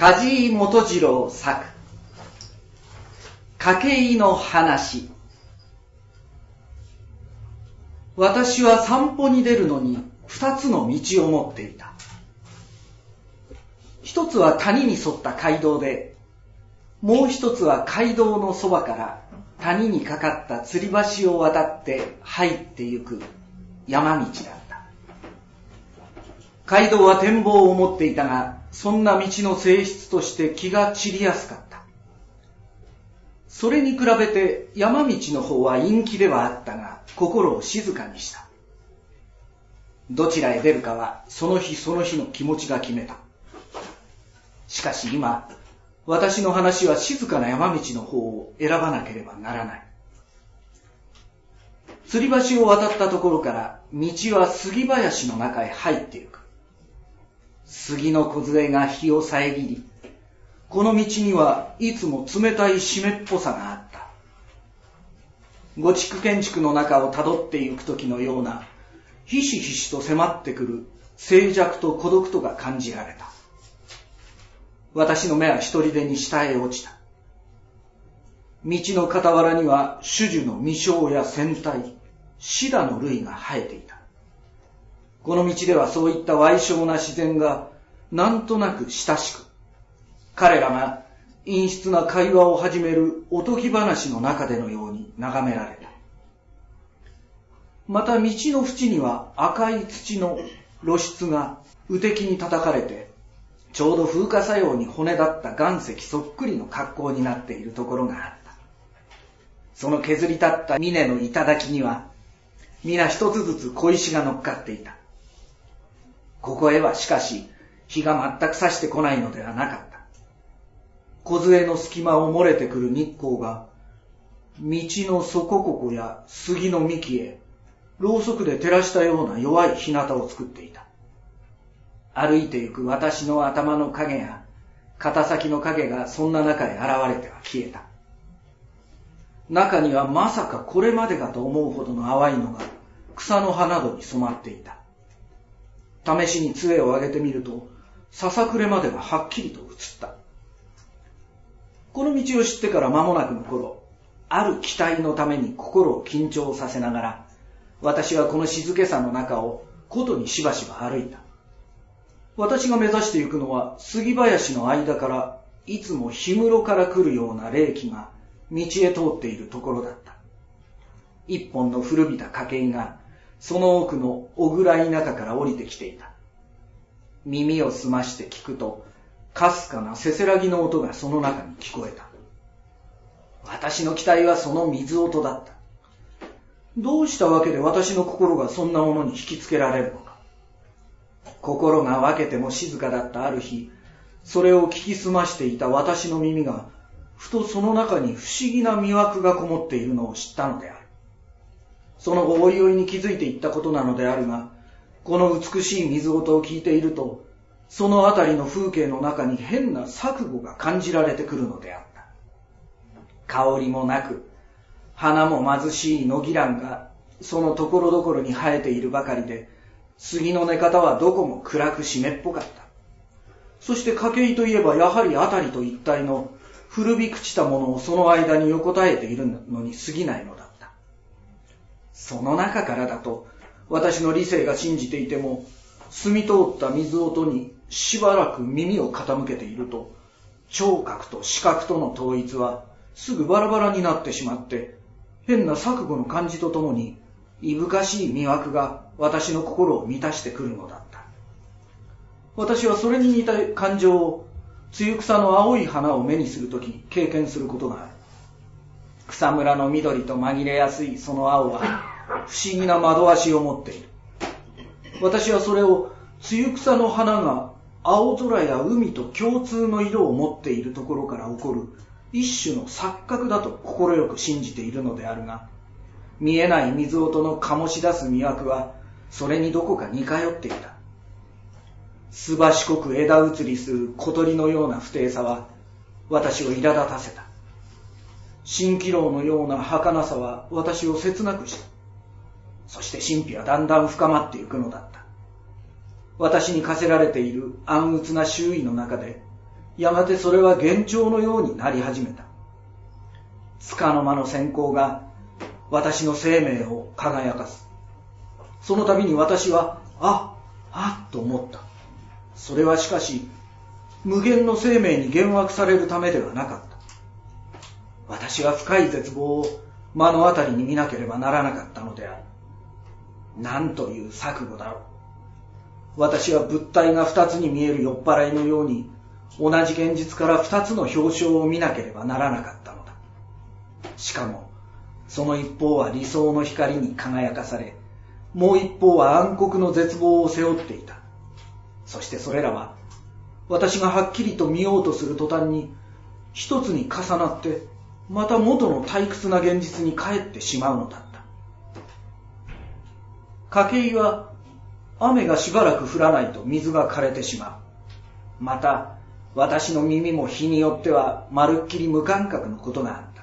梶井元次郎作。筧の話。私は散歩に出るのに二つの道を持っていた。一つは谷に沿った街道でもう一つは街道のそばから谷にかかった吊り橋を渡って入ってゆく山道だ。街道は展望を持っていたがそんな道の性質として気が散りやすかった。それに比べて山道の方は陰気ではあったが、心を静かにした。どちらへ出るかはその日その日の気持ちが決めた。しかし今、私の話は静かな山道の方を選ばなければならない。吊り橋を渡ったところから道は杉林の中へ入っていく。杉の梢が日を遮り、この道にはいつも冷たい湿っぽさがあった。五築建築の中を辿って行く時のような、ひしひしと迫ってくる静寂と孤独とが感じられた。私の目は一人でに下へ落ちた。道の傍らには種樹の未生や船体、シダの類が生えていた。この道ではそういった歪小な自然がなんとなく親しく、彼らが陰湿な会話を始めるおとぎ話の中でのように眺められた。また道の縁には赤い土の露出が右敵に叩かれて、ちょうど風化作用に骨だった岩石そっくりの格好になっているところがあった。その削り立った峰の頂には、皆一つずつ小石が乗っかっていた。ここへはしかし、日が全く差してこないのではなかった。小杖の隙間を漏れてくる日光が、道の底ここや杉の幹へ、ろうそくで照らしたような弱い日向を作っていた。歩いてゆく私の頭の影や、肩先の影がそんな中へ現れては消えた。中にはまさかこれまでかと思うほどの淡いのが草の葉などに染まっていた。試しに杖を上げてみると、ささくれまでははっきりと映った。この道を知ってから間もなくの頃、ある期待のために心を緊張させながら、私はこの静けさの中を琴にしばしば歩いた。私が目指していくのは杉林の間からいつも氷室から来るような霊気が道へ通っているところだった。一本の古びた家計がその奥の小暗い中から降りてきていた。耳を澄まして聞くと、かすかなせせらぎの音がその中に聞こえた。私の期待はその水音だった。どうしたわけで私の心がそんなものに引きつけられるのか。心が分けても静かだったある日、それを聞き澄ましていた私の耳が、ふとその中に不思議な魅惑がこもっているのを知ったのである。その後おいおいに気づいていったことなのであるが、この美しい水音を聞いていると、そのあたりの風景の中に変な錯誤が感じられてくるのであった。香りもなく、花も貧しい野木蘭がそのところどころに生えているばかりで、杉の寝方はどこも暗く湿っぽかった。そして筧といえばやはり辺りと一帯の古び朽ちたものをその間に横たえているのに過ぎないのだ。その中からだと、私の理性が信じていても、澄み通った水音にしばらく耳を傾けていると、聴覚と視覚との統一はすぐバラバラになってしまって、変な錯誤の感じとともに、いぶかしい魅惑が私の心を満たしてくるのだった。私はそれに似た感情を、露草の青い花を目にするとき経験することがある。草むらの緑と紛れやすいその青は、不思議な窓足を持っている。私はそれを、露草の花が青空や海と共通の色を持っているところから起こる一種の錯覚だと快く信じているのであるが、見えない水音の醸し出す魅惑は、それにどこか似通っていた。すばしこく枝移りする小鳥のような不定さは、私を苛立たせた。蜃気楼のような儚さは私を切なくした。そして神秘はだんだん深まっていくのだった。私に課せられている暗鬱な周囲の中で、やがてそれは幻聴のようになり始めた。束の間の閃光が私の生命を輝かす。その度に私は、あ、あ、と思った。それはしかし、無限の生命に幻惑されるためではなかった。私は深い絶望を目の当たりに見なければならなかったのである。なんという錯誤だろう。私は物体が二つに見える酔っ払いのように、同じ現実から二つの表彰を見なければならなかったのだ。しかも、その一方は理想の光に輝かされ、もう一方は暗黒の絶望を背負っていた。そしてそれらは、私がはっきりと見ようとする途端に、一つに重なって、また元の退屈な現実に帰ってしまうのだった。筧は、雨がしばらく降らないと水が枯れてしまう。また、私の耳も日によってはまるっきり無感覚のことがあった。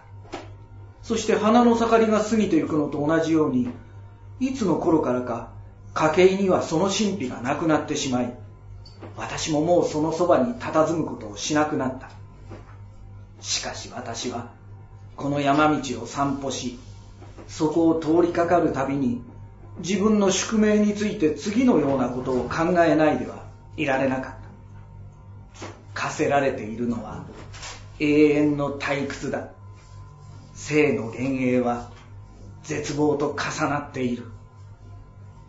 そして花の盛りが過ぎていくのと同じように、いつの頃からか、筧にはその神秘がなくなってしまい、私ももうそのそばに佇むことをしなくなった。しかし私は、この山道を散歩し、そこを通りかかるたびに、自分の宿命について次のようなことを考えないではいられなかった。課せられているのは永遠の退屈だ。生の幻影は絶望と重なっている。